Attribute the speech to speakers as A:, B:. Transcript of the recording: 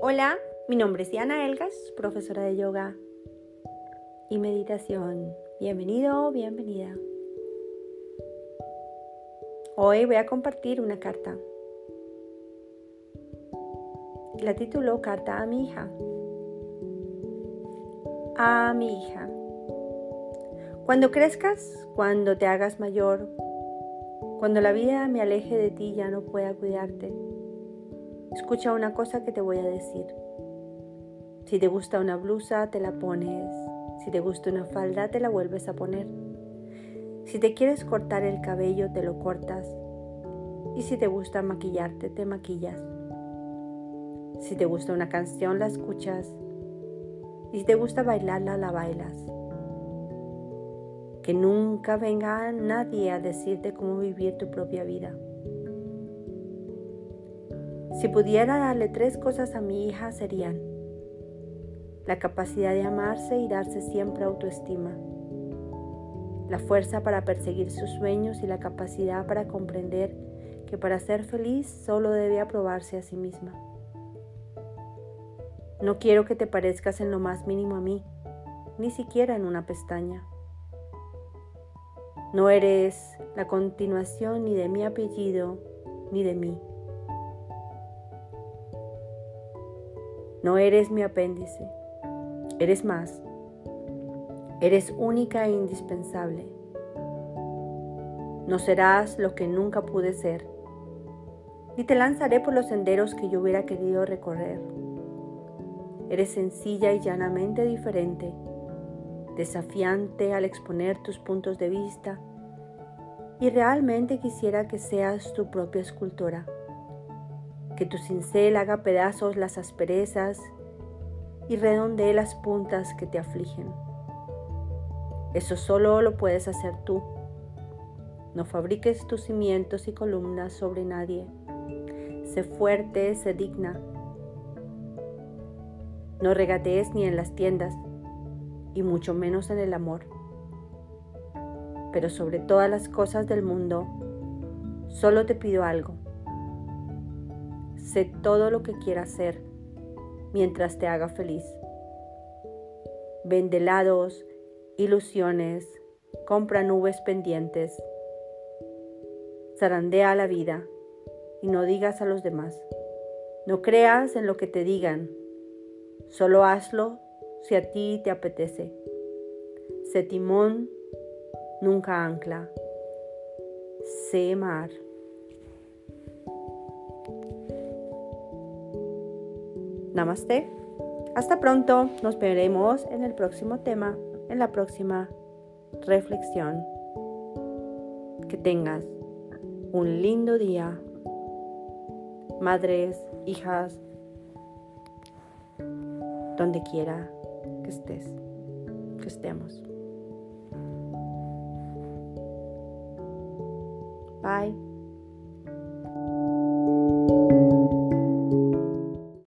A: Hola, mi nombre es Diana Elgas, profesora de yoga y meditación. Bienvenido, bienvenida. Hoy voy a compartir una carta. La titulo Carta a mi hija. A mi hija. Cuando crezcas, cuando te hagas mayor, cuando la vida me aleje de ti ya no pueda cuidarte Escucha una cosa que te voy a decir. Si te gusta una blusa, te la pones. Si te gusta una falda, te la vuelves a poner. Si te quieres cortar el cabello, te lo cortas. Y si te gusta maquillarte, te maquillas. Si te gusta una canción, la escuchas. Y si te gusta bailarla, la bailas. Que nunca venga nadie a decirte cómo vivir tu propia vida. Si pudiera darle tres cosas a mi hija serían la capacidad de amarse y darse siempre autoestima, la fuerza para perseguir sus sueños y la capacidad para comprender que para ser feliz solo debe aprobarse a sí misma. No quiero que te parezcas en lo más mínimo a mí, ni siquiera en una pestaña. No eres la continuación ni de mi apellido ni de mí. No eres mi apéndice, eres más. Eres única e indispensable. No serás lo que nunca pude ser, ni te lanzaré por los senderos que yo hubiera querido recorrer. Eres sencilla y llanamente diferente, desafiante al exponer tus puntos de vista, y realmente quisiera que seas tu propia escultora que tu cincel haga pedazos las asperezas y redondee las puntas que te afligen. Eso solo lo puedes hacer tú. No fabriques tus cimientos y columnas sobre nadie. Sé fuerte, sé digna. No regatees ni en las tiendas, y mucho menos en el amor. Pero sobre todas las cosas del mundo, solo te pido algo Sé todo lo que quieras ser mientras te haga feliz. Vende helados, ilusiones, compra nubes pendientes. Zarandea la vida y no digas a los demás. No creas en lo que te digan, solo hazlo si a ti te apetece. Sé timón, nunca ancla. Sé mar. Namaste. Hasta pronto. Nos veremos en el próximo tema, en la próxima reflexión. Que tengas un lindo día. Madres, hijas, donde quiera que estés, que estemos. Bye.